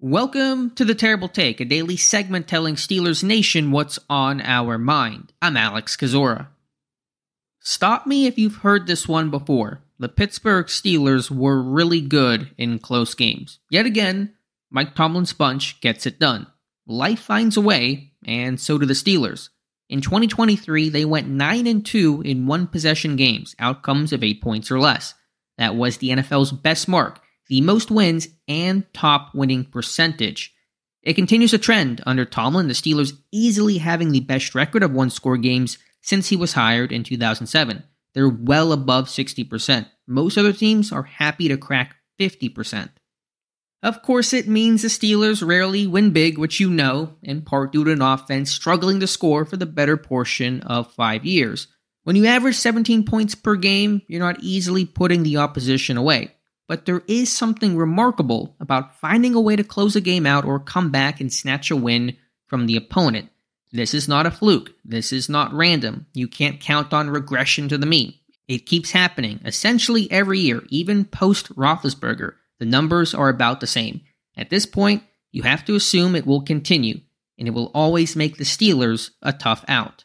Welcome to the Terrible Take, a daily segment telling Steelers Nation what's on our mind. I'm Alex Kozora. Stop me if you've heard this one before. The Pittsburgh Steelers were really good in close games. Yet again, Mike Tomlin's bunch gets it done. Life finds a way, and so do the Steelers. In 2023, they went 9 and 2 in one possession games, outcomes of 8 points or less. That was the NFL's best mark the most wins, and top winning percentage. It continues a trend under Tomlin, the Steelers easily having the best record of one score games since he was hired in 2007. They're well above 60%. Most other teams are happy to crack 50%. Of course, it means the Steelers rarely win big, which you know, in part due to an offense struggling to score for the better portion of five years. When you average 17 points per game, you're not easily putting the opposition away but there is something remarkable about finding a way to close a game out or come back and snatch a win from the opponent. This is not a fluke. This is not random. You can't count on regression to the mean. It keeps happening essentially every year, even post Roethlisberger. The numbers are about the same. At this point, you have to assume it will continue, and it will always make the Steelers a tough out.